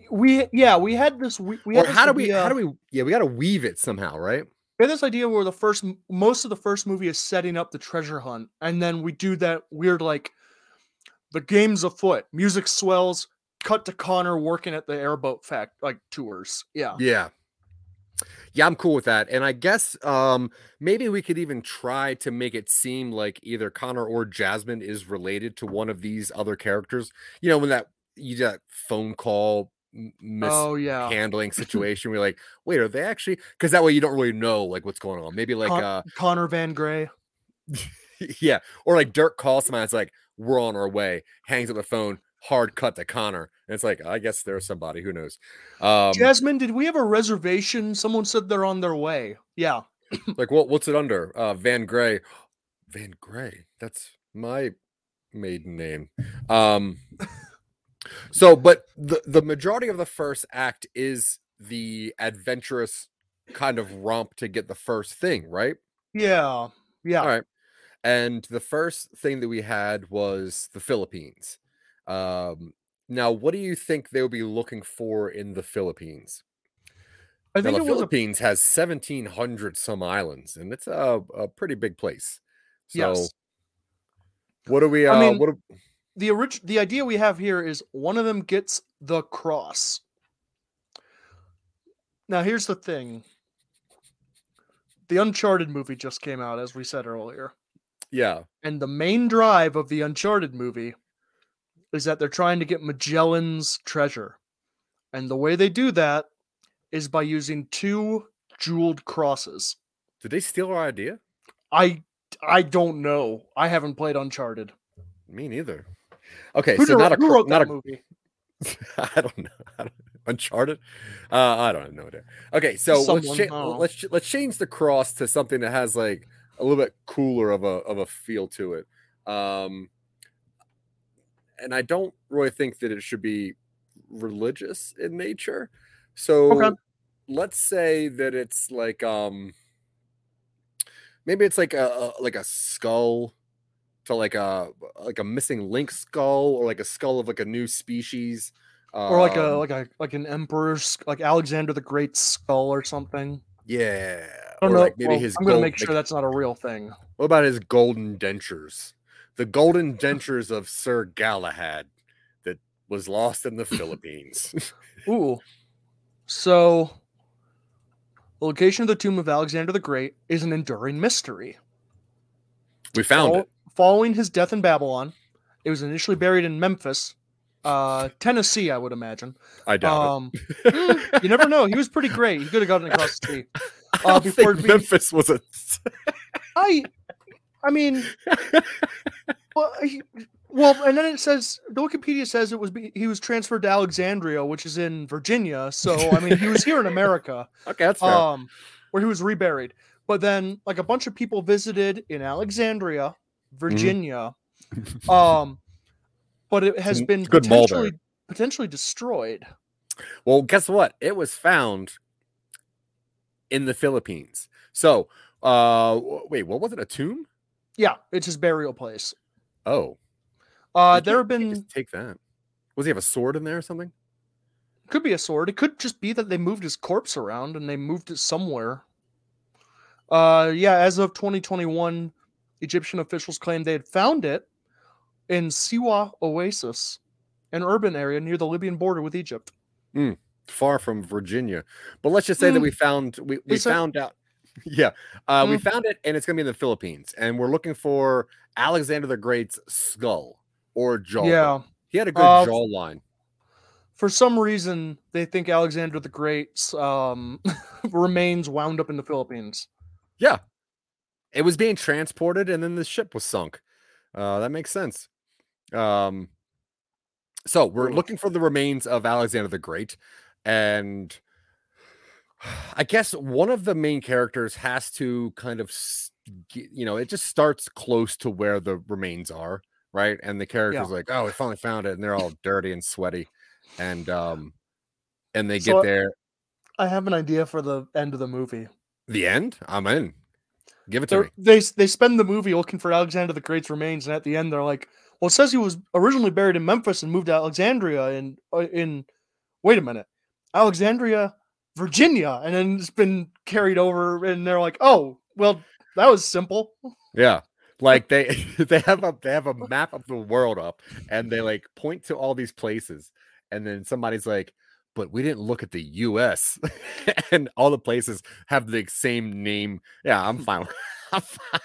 We yeah, we had this. We, we or how do we? idea- How do we? Yeah, we got to weave it somehow, right? Had this idea where the first, most of the first movie is setting up the treasure hunt, and then we do that weird like, the game's afoot, music swells, cut to Connor working at the airboat fact like tours. Yeah, Yeah. Yeah, I'm cool with that. And I guess um maybe we could even try to make it seem like either Connor or Jasmine is related to one of these other characters. You know, when that you that phone call oh yeah, mishandling situation, we're like, wait, are they actually because that way you don't really know like what's going on. Maybe like Con- uh Connor Van Gray. yeah, or like Dirk calls somebody it's like, we're on our way, hangs up the phone, hard cut to Connor. And it's like, I guess there's somebody, who knows? Um Jasmine, did we have a reservation? Someone said they're on their way. Yeah, Like what? What's it under? Uh, Van Gray. Van Gray. That's my maiden name. Um. So, but the the majority of the first act is the adventurous kind of romp to get the first thing, right? yeah, yeah. All right. And the first thing that we had was the Philippines. Um. Now, what do you think they'll be looking for in the Philippines? I Now, think the it was a Philippines has 1,700 some islands, and it's a, a pretty big place. So, yes. what do we? Uh, I mean- what? Do, the orig- the idea we have here is one of them gets the cross. Now here's the thing. The Uncharted movie just came out, as we said earlier. yeah, And the main drive of the Uncharted movie is that they're trying to get Magellan's treasure. And the way they do that is by using two jeweled crosses. did they steal our idea? I I don't know. I haven't played Uncharted. Me neither. Okay, Who, so not a who wrote not a. movie? I don't know. I don't, Uncharted. Uh, I don't have no idea. Okay, so let's cha- let's let's change the cross to something that has like a little bit cooler of a of a feel to it. Um, and I don't really think that it should be religious in nature. So Okay. let's say that it's like um maybe it's like a, a like a skull to like a like a missing link skull or like a skull of like a new species or like a um, like a like an emperor's like Alexander the Great skull or something. yeah I don't or know. like maybe well, his I'm gonna make sure like, that's not a real thing. what about his golden dentures the golden dentures of sir galahad that was lost in the philippines Ooh. So the location of the tomb of Alexander the Great is an enduring mystery. we found Fol- it Following his death in Babylon, it was initially buried in Memphis, uh, Tennessee, I would imagine. i doubt Um, mm, you never know. He was pretty great. He could have gotten across the sea. it I uh, before it being- memphis was a I, I mean, well, he, well, and then it says the Wikipedia says it was be- he was transferred to Alexandria, which is in Virginia. So I mean, he was here in America, okay that's fair um, where he was reburied. But then, like a bunch of people visited in Alexandria, Virginia, um, but it has been good mall there. potentially potentially destroyed. Well, guess what? It was found in the Philippines. So, uh, wait, what was it? A tomb? Yeah, it's his burial place. Oh, Uh, there have been take that. Was he have a sword in there or something? Could be a sword. It could just be that they moved his corpse around and they moved it somewhere. Uh yeah, as of 2021, Egyptian officials claimed they had found it in Siwa Oasis, an urban area near the Libyan border with Egypt. Far from Virginia, but let's just say that Mm. we found we, we Is found out. Yeah, uh, we Mm. found it, and it's gonna be in the Philippines, and we're looking for Alexander the Great's skull or jaw. Yeah. he had a good Uh, jawline. For some reason, they think Alexander the Great's um, remains wound up in the Philippines. Yeah. It was being transported and then the ship was sunk. Uh, that makes sense. Um, so we're looking for the remains of Alexander the Great. And I guess one of the main characters has to kind of, you know, it just starts close to where the remains are, right? And the character's like, oh, we finally found it. And they're all dirty and sweaty. And, um, and they So- get there. I have an idea for the end of the movie. The end? I'm in. Give it to me. they they spend the movie looking for Alexander the Great's remains, and at the end they're like, "Well, it says he was originally buried in Memphis and moved to Alexandria And uh, in wait a minute, Alexandria, Virginia, and then it's been carried over, and they're like, oh, well, that was simple. Yeah. Like they they have a they have a map of the world up and they like point to all these places and then somebody's like but we didn't look at the US and all the places have the same name. Yeah, I'm fine. I'm fine.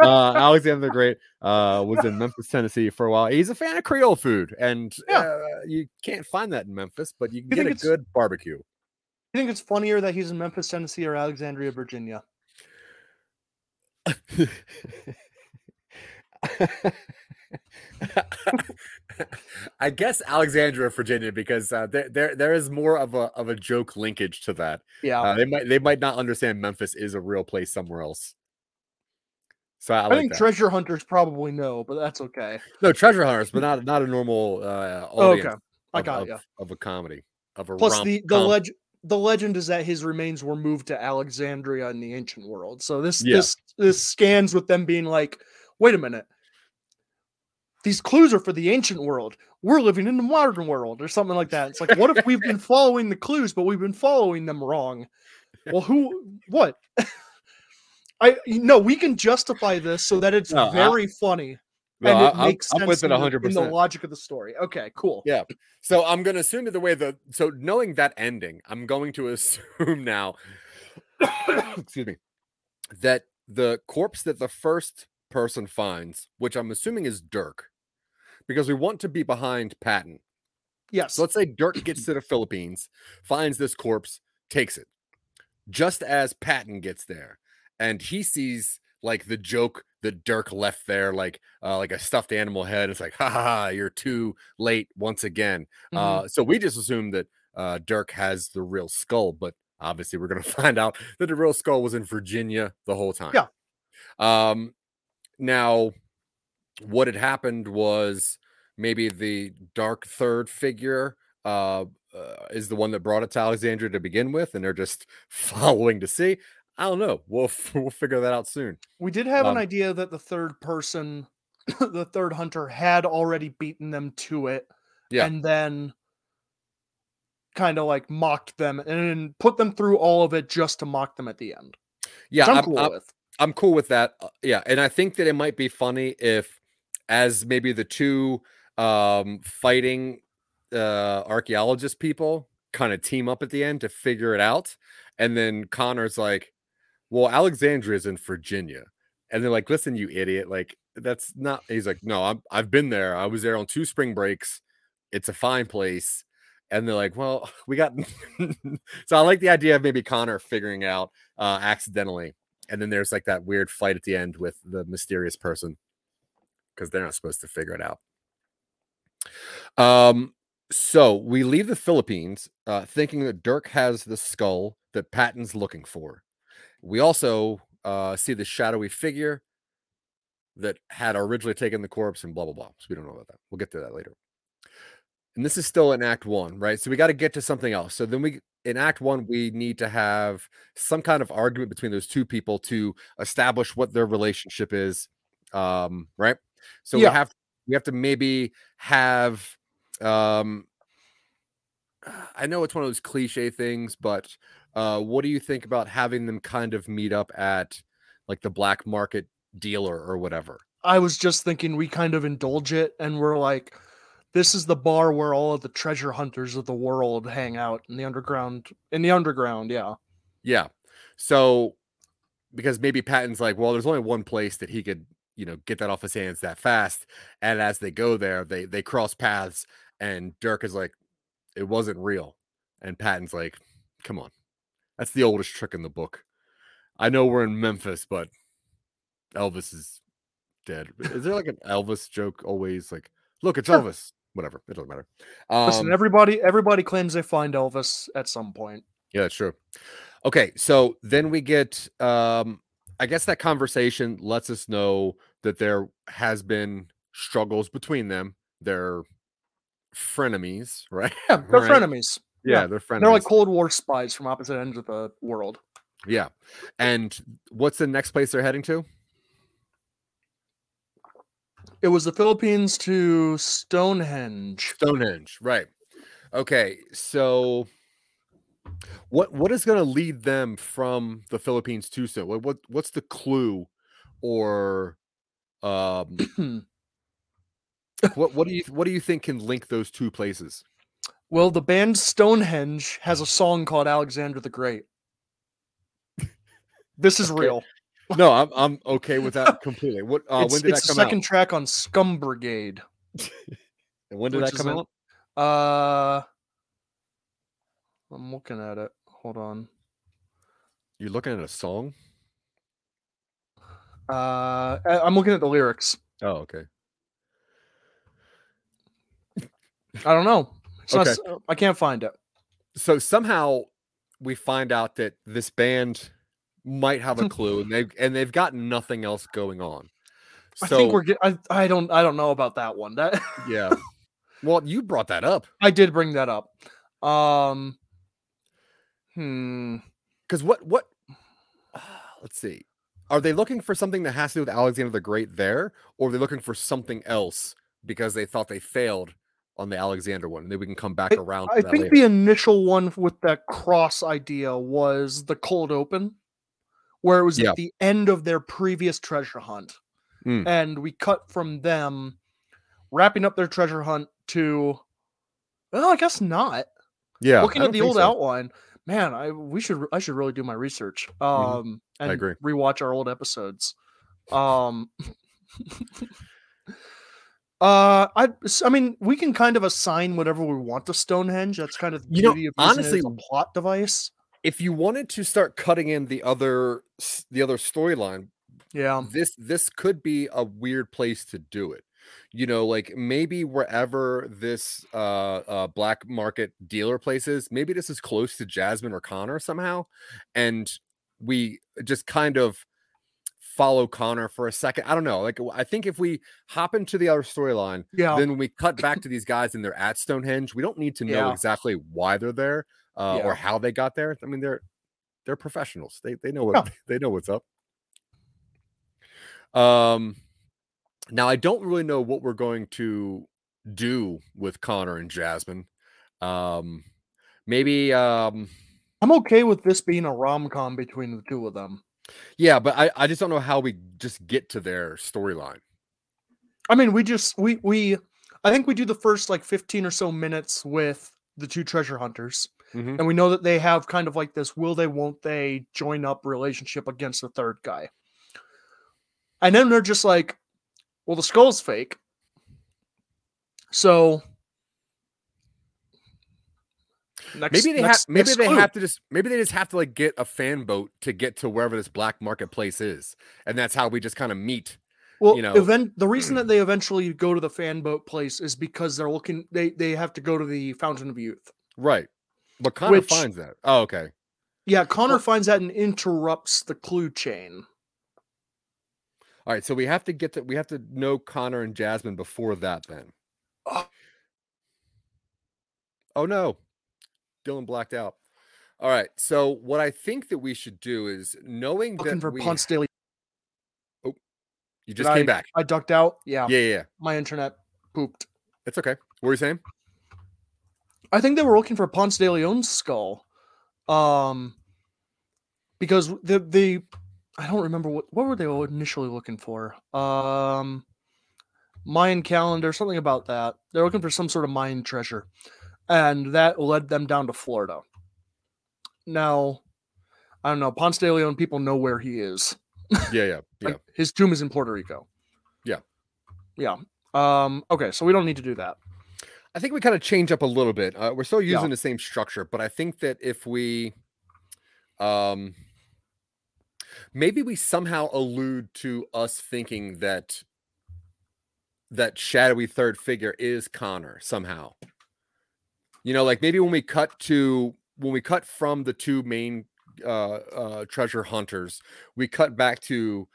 uh, Alexander the Great uh, was in Memphis, Tennessee for a while. He's a fan of Creole food, and Yeah. uh, you can't find that in Memphis, but you can You get a it's- good barbecue. You think it's funnier that he's in Memphis, Tennessee, or Alexandria, Virginia? I guess Alexandria, Virginia, because uh, there, there there is more of a of a joke linkage to that. Yeah, Uh, they might they might not understand Memphis is a real place somewhere else. So I, I, like think that. treasure hunters probably know, but that's okay. no treasure hunters, but not not a normal uh, Oh, audience okay, I of, got of, you. of a comedy of a Plus, the the rom-com. legend the legend is that his remains were moved to Alexandria in the ancient world. So this Yeah. this this scans with them being like, wait a minute, these clues are for the ancient world. We're living in the modern world, or something like that. It's like, what if we've been following the clues, but we've been following them wrong? Well, who? What? I no, we can justify this so that it's No, I- very funny No, and I- it I'm- makes I'm sense with it in, the, 100. in the logic of the story. Okay, cool. Yeah. So I'm going to assume that the way the so knowing that ending, I'm going to assume now, excuse me, that the corpse that the first person finds, which I'm assuming is Dirk, because we want to be behind Patton. Yes. So let's say Dirk gets to the Philippines, finds this corpse, takes it. Just as Patton gets there, and he sees like the joke that Dirk left there, like uh, like a stuffed animal head. It's like, ha ha ha, you're too late once again. Mhm. Uh, so we just assume that uh, Dirk has the real skull, but obviously we're gonna find out that the real skull was in Virginia the whole time. Yeah. Um, now, what had happened was maybe the dark third figure uh, uh, is the one that brought it to Alexandria to begin with, and they're just following to see. I don't know. We'll we'll figure that out soon. We did have Um, an idea that the third person, the third hunter, had already beaten them to it, Yeah. and then kind of like mocked them and put them through all of it just to mock them at the end. Yeah, I'm I'm, cool I'm- with. I'm cool with that. uh, Yeah, and I think that it might be funny if, as maybe the two um, fighting uh, archaeologist people kind of team up at the end to figure it out, and then Connor's like, "Well, Alexandria's in Virginia," and they're like, "Listen, you idiot! Like that's not." He's like, "No, I'm, I've been there. I was there on two spring breaks. It's a fine place." And they're like, "Well, we got." so I like the idea of maybe Connor figuring out uh, accidentally and then there's like that weird fight at the end with the mysterious person because they're not supposed to figure it out. Um so we leave the philippines uh thinking that dirk has the skull that patton's looking for. We also uh see the shadowy figure that had originally taken the corpse and blah blah blah. So we don't know about that. We'll get to that later. And this is still in act one right? So we got to get to something else. So then we in act one we need to have some kind of argument between those two people to establish what their relationship is um right so Yeah. we have we have to maybe have um i know it's one of those cliche things but uh what do you think about having them kind of meet up at like the black market dealer or whatever I was just thinking we kind of indulge it and we're like, this is the bar where all of the treasure hunters of the world hang out in the underground. In the underground, yeah. Yeah. So because maybe Patton's like, well, there's only one place that he could, you know, get that off his hands that fast. And as they go there, they they cross paths, and Dirk is like, it wasn't real. And Patton's like, come on. That's the oldest trick in the book. I know we're in Memphis, but Elvis is dead. Is there like an Elvis joke always like, look, it's Sure. Elvis? Whatever. It doesn't matter. Listen, Um, everybody everybody claims they find Elvis at some point. Yeah, that's true. Okay, so then we get um I guess that conversation lets us know that there has been struggles between them. They're frenemies, right? Yeah, they're Right. frenemies. Yeah, yeah. they're frenemies. They're like Cold War spies from opposite ends of the world. yeah. And what's the next place they're heading to? It was the Philippines to Stonehenge. Stonehenge, right. Okay, so what what is going to lead them from the Philippines to so? What, what what's the clue or um what what do you what do you think can link those two places? Well, the band Stonehenge has a song called Alexander the Great. This is Okay. real. No, I'm I'm okay with that completely. What uh, when did it's that the come second out? track on Scum Brigade. And when did that come out? Uh, I'm looking at it. Hold on. You're looking at a song? Uh, I'm looking at the lyrics. Oh, okay. I don't know. It's not Okay. s- I can't find it. So somehow we find out that this band might have a clue and they've and they've got nothing else going on. So I think we're. Get, I I don't. I don't know about that one. That yeah. Well, you brought that up. I did bring that up. Um. Hmm. Because what what let's see. Are they looking for something that has to do with Alexander the Great there, or are they looking for something else because they thought they failed on the Alexander one? And then we can come back around to I think later. the initial one with that cross idea was the cold open, where it was Yeah. at the end of their previous treasure hunt, Mm. and we cut from them wrapping up their treasure hunt to. Well, I guess not. yeah. Looking at the old so. outline, man, I we should I should really do my research. Um, Mm-hmm. agree. rewatch our old episodes. Um. Uh, I I mean, we can kind of assign whatever we want to Stonehenge. That's kind of the You know, of honestly- a plot device. If you wanted to start cutting in the other the other storyline, Yeah, this this could be a weird place to do it you know like maybe wherever this uh uh black market dealer place is maybe this is close to jasmine or connor somehow and we just kind of follow connor for a second i don't know like i think if we hop into the other storyline yeah, then when we cut back to these guys and they're at stonehenge we don't need to know Yeah. exactly why they're there uh, Yeah. or how they got there i mean they're they're professionals they they know what they know what's up um now i don't really know what we're going to do with connor and jasmine um maybe um I'm okay with this being a rom com between the two of them. yeah but i i just don't know how we just get to their storyline I mean, we just we we I think we do the first like 15 or so minutes with the two treasure hunters, Mhm. and we know that they have kind of like this will they won't they join up relationship against the third guy, and then they're just like, well, the skull's fake, so. Next, maybe they have maybe they clue. have to just maybe they just have to like get a fan boat to get to wherever this black marketplace is and that's how we just kind of meet Well, you know- event the reason that they eventually go to the fan boat place is because they're looking they they have to go to the Fountain of Youth. right but connor Which- finds that oh okay Yeah, Connor Well- finds that and interrupts the clue chain. All right, so we have to get to we have to know Connor and Jasmine before that then. Oh. Oh no. Dylan blacked out. All right. So what I think that we should do is knowing Looking that for we Ponce Daily. Oh, you Did just came I- back. I ducked out. Yeah, Yeah, yeah, yeah. my internet pooped. It's okay. What were you saying? I think they were looking for Ponce de Leon's skull. Um because the the I don't remember what what were they initially looking for? Um Mayan calendar, something about that. They're looking for some sort of Mayan treasure. And that led them down to Florida. Now, I don't know, Ponce de Leon people know where he is. Yeah, yeah, yeah. Like, his tomb is in Puerto Rico. Yeah. Yeah. Um okay, so we don't need to do that. I think we kind of change up a little bit. Uh, we're still Yeah. using the same structure, but I think that if we um maybe we somehow allude to us thinking that that shadowy third figure is Connor somehow. You know, like maybe when we cut to when we cut from the two main uh uh treasure hunters, we cut back to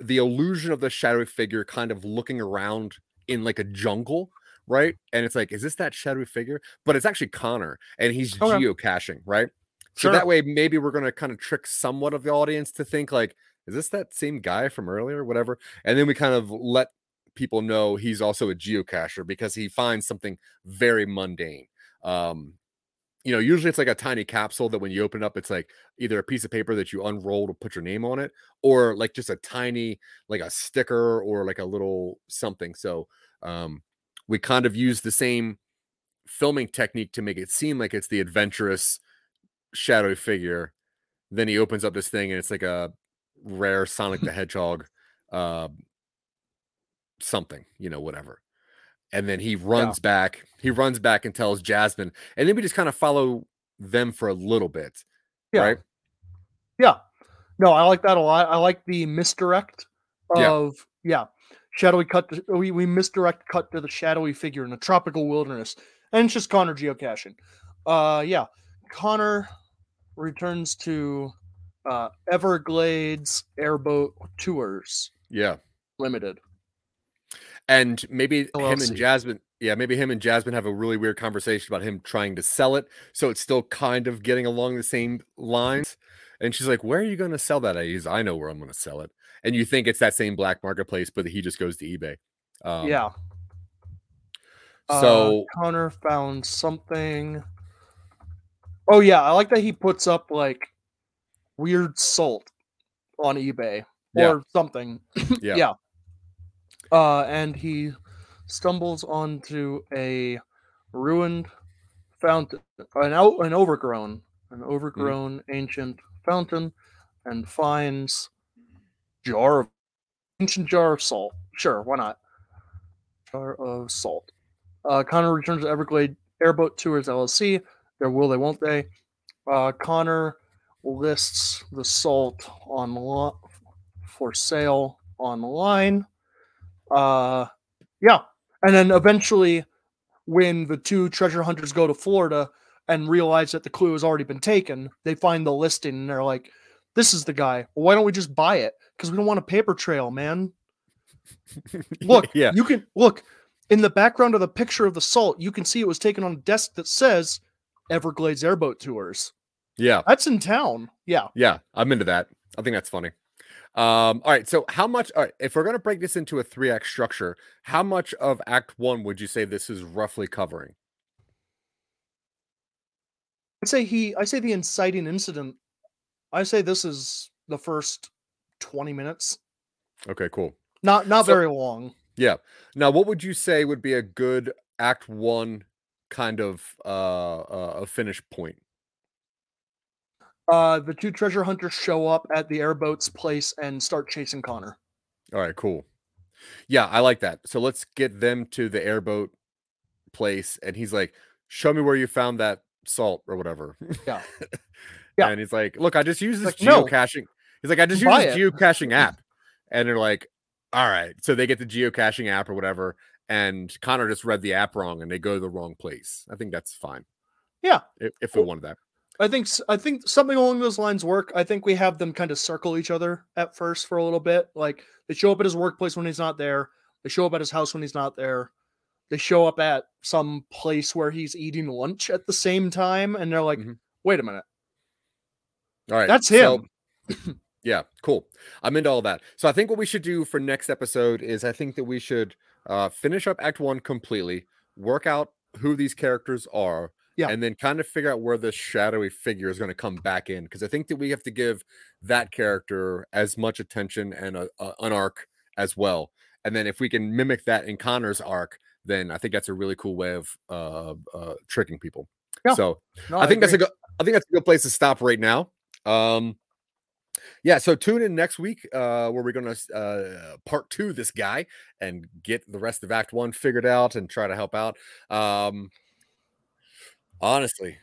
the illusion of the shadowy figure kind of looking around in like a jungle right? And it's like, is this that shadowy figure? But it's actually Connor, and he's Okay. geocaching, right? So Sure. that way, maybe we're going to kind of trick somewhat of the audience to think like, is this that same guy from earlier, whatever? And then we kind of let people know he's also a geocacher because he finds something very mundane. Um, you know, usually it's like a tiny capsule that when you open it up, it's like either a piece of paper that you unroll to put your name on it, or like just a tiny, like a sticker or like a little something. So um, we kind of use the same filming technique to make it seem like it's the adventurous shadowy figure. Then he opens up this thing and it's like a rare Sonic the Hedgehog uh, something, you know, whatever. And then he runs yeah. back. He runs back and tells Jasmine, and then we just kind of follow them for a little bit. Yeah. Right? Yeah. No, I like that a lot. I like the misdirect of yeah. yeah shadowy cut. To, we we misdirect cut to the shadowy figure in a tropical wilderness, and it's just Connor geocaching. Uh, yeah, Connor returns to uh, Everglades Airboat Tours. Yeah, limited. And maybe LLC. him and Jasmine, yeah, maybe him and Jasmine have a really weird conversation about him trying to sell it. So it's still kind of getting along the same lines. And she's like, Where are you going to sell that at? He's, I know where I'm going to sell it. And you think it's that same black marketplace, but he just goes to eBay. Um, yeah. So uh, Connor found something. Oh, yeah. I like that he puts up like weird salt on eBay yeah. or something. yeah. yeah. Uh, and he stumbles onto a ruined fountain, an out, an overgrown, an mm. overgrown mm. ancient fountain, and finds jar of ancient jar of salt. Sure, why not? Jar of salt. Uh, Connor returns to Everglade Airboat Tours LLC. There will they, won't they? Uh, Connor lists the salt on for sale online. Uh, yeah, and then eventually, when the two treasure hunters go to Florida and realize that the clue has already been taken, they find the listing and they're like, "This is the guy. Well, why don't we just buy it? Because we don't want a paper trail, man." look, yeah, you can look in the background of the picture of the salt. You can see it was taken on a desk that says Everglades Airboat Tours. Yeah, that's in town. Yeah, yeah, I'm into that. I think that's funny. Um, all right. So, how much, all right, if we're going to break this into a three act structure, how much of Act One would you say this is roughly covering? I say he, I say the inciting incident. I say this is the first 20 minutes. Okay, cool. Not, not so, very long. Yeah. Now, what would you say would be a good Act One kind of uh, uh a finish point? Uh, the two treasure hunters show up at the airboat's place and start chasing Connor. All right, cool. Yeah, I like that. So let's get them to the airboat place, and he's like, "Show me where you found that salt or whatever." Yeah, yeah. And he's like, "Look, I just use this like, geocaching." No. He's like, "I just use this geocaching app," and they're like, "All right." So they get the geocaching app or whatever, and Connor just read the app wrong, and they go to the wrong place. I think that's fine. Yeah, if, if we wanted that. I think I think something along those lines work. I think we have them kind of circle each other at first for a little bit. Like they show up at his workplace when he's not there. They show up at his house when he's not there. They show up at some place where he's eating lunch at the same time, and they're like, mm-hmm. "Wait a minute, all right, that's him." So, yeah, cool. I'm into all that. So I think what we should do for next episode is I think that we should uh, finish up Act One completely, work out who these characters are yeah. And then kind of figure out where this shadowy figure is going to come back in. Because I think that we have to give that character as much attention and a, a, an arc as well. And then if we can mimic that in Connor's arc, then I think that's a really cool way of uh, uh, tricking people. Yeah. So no, I, I think that's a good. I think that's a good place to stop right now. Um, yeah, so tune in next week uh, where we're going to uh, part two this guy and get the rest of Act One figured out and try to help out. Um, Honestly,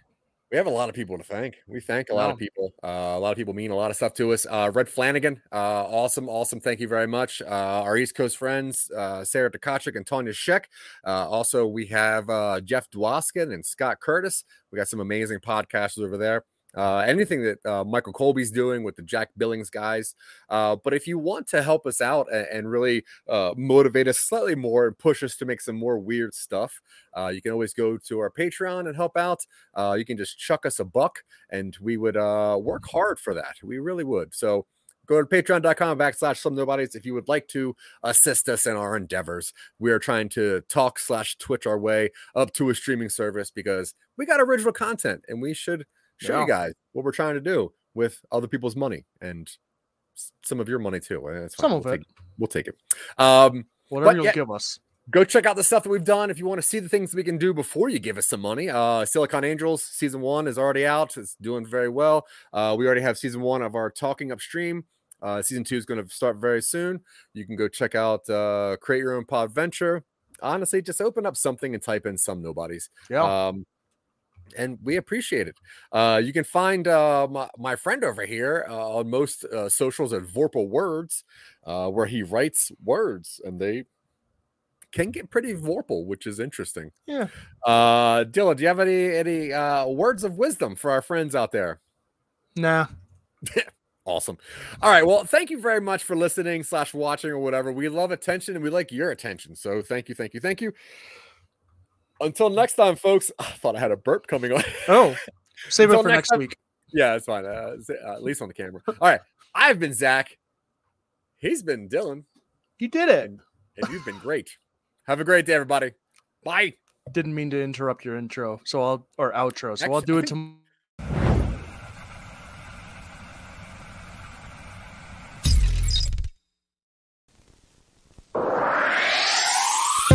we have a lot of people to thank. We thank a lot of people. Uh, a lot of people mean a lot of stuff to us. Uh, Red Flanagan, uh, awesome, awesome. Thank you very much. Uh, our East Coast friends, uh, Sarah Tkachuk and Tanya Sheck. Uh, also, we have uh Jeff Dwoskin and Scott Curtis. We got some amazing podcasters over there uh, anything that uh, Michael Colby's doing with the Jack Billings guys. Uh, but if you want to help us out and, and really uh, motivate us slightly more and push us to make some more weird stuff, uh, you can always go to our Patreon and help out. Uh, you can just chuck us a buck, and we would work hard for that. We really would. So go to patreon.com backslash some nobodies if you would like to assist us in our endeavors. We are trying to talk slash twitch our way up to a streaming service because we got original content and we should show Yeah. you guys what we're trying to do with other people's money and some of your money too. Uh, It's fine. Some of we'll it. Take, we'll take it. Um, Whatever you'll yeah. give us. go check out the stuff that we've done if you want to see the things we can do before you give us some money uh silicon angels season one is already out it's doing very well uh we already have season one of our talking upstream uh season two is going to start very soon you can go check out uh create your own pod venture honestly just open up something and type in some nobodies Yeah. um and we appreciate it. Uh, you can find uh, my, my friend over here uh, on most uh, socials at Vorpal Words, uh, where he writes words, and they can get pretty Vorpal, which is interesting. Yeah. Uh, Dylan, do you have any any uh, words of wisdom for our friends out there? nah. Awesome. All right. Well, thank you very much for listening slash watching or whatever. We love attention and we like your attention. So thank you, thank you, thank you. Until next time, folks. I thought I had a burp coming on. Oh. Save it for next next time. week. Yeah, it's fine. Uh, uh, at least on the camera. All right. I've been Zach. He's been Dylan. You did it. And you've been great. Have a great day, everybody. Bye. Didn't mean to interrupt your intro. So I'll or outro. So I'll do it think-